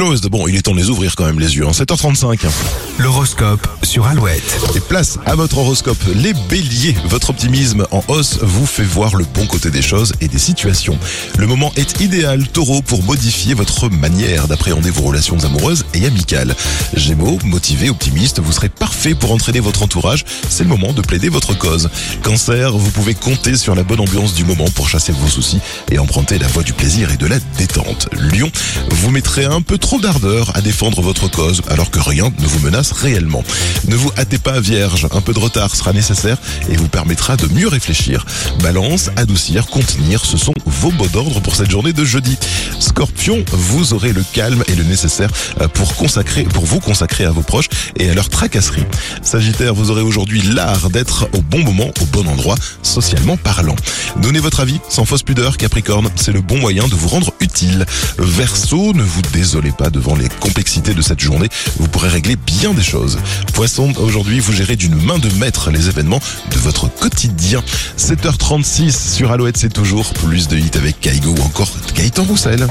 closed. Bon, il est temps de les ouvrir quand même les yeux. Hein. 7h35. L'horoscope sur Alouette. Et place à votre horoscope. Les béliers, votre optimisme en hausse vous fait voir le bon côté des choses et des situations. Le moment est idéal, taureau, pour modifier votre manière d'appréhender vos relations amoureuses et amicales. Gémeaux, motivé, optimiste, vous serez parfait pour entraîner votre entourage. C'est le moment de plaider votre cause. Cancer, vous pouvez compter sur la bonne ambiance du moment pour chasser vos soucis et emprunter la voie du plaisir et de la détente. Lion, vous mettrez un peu trop d'ardeur à défendre votre cause alors que rien ne vous menace réellement. Ne vous hâtez pas vierge, un peu de retard sera nécessaire et vous permettra de mieux réfléchir. Balance, adoucir, contenir, ce sont vos mots d'ordre pour cette journée de jeudi. Scorpion, vous aurez le calme et le nécessaire euh, pour consacrer, pour vous consacrer à vos proches et à leur tracasserie. Sagittaire, vous aurez aujourd'hui l'art d'être au bon moment, au bon endroit, socialement parlant. Donnez votre avis sans fausse pudeur, Capricorne, c'est le bon moyen de vous rendre utile. Verseau, ne vous désolez devant les complexités de cette journée, vous pourrez régler bien des choses. Poisson, aujourd'hui, vous gérez d'une main de maître les événements de votre quotidien. 7h36 sur Alouette, c'est toujours plus de hits avec Kaigo ou encore Gaëtan Roussel.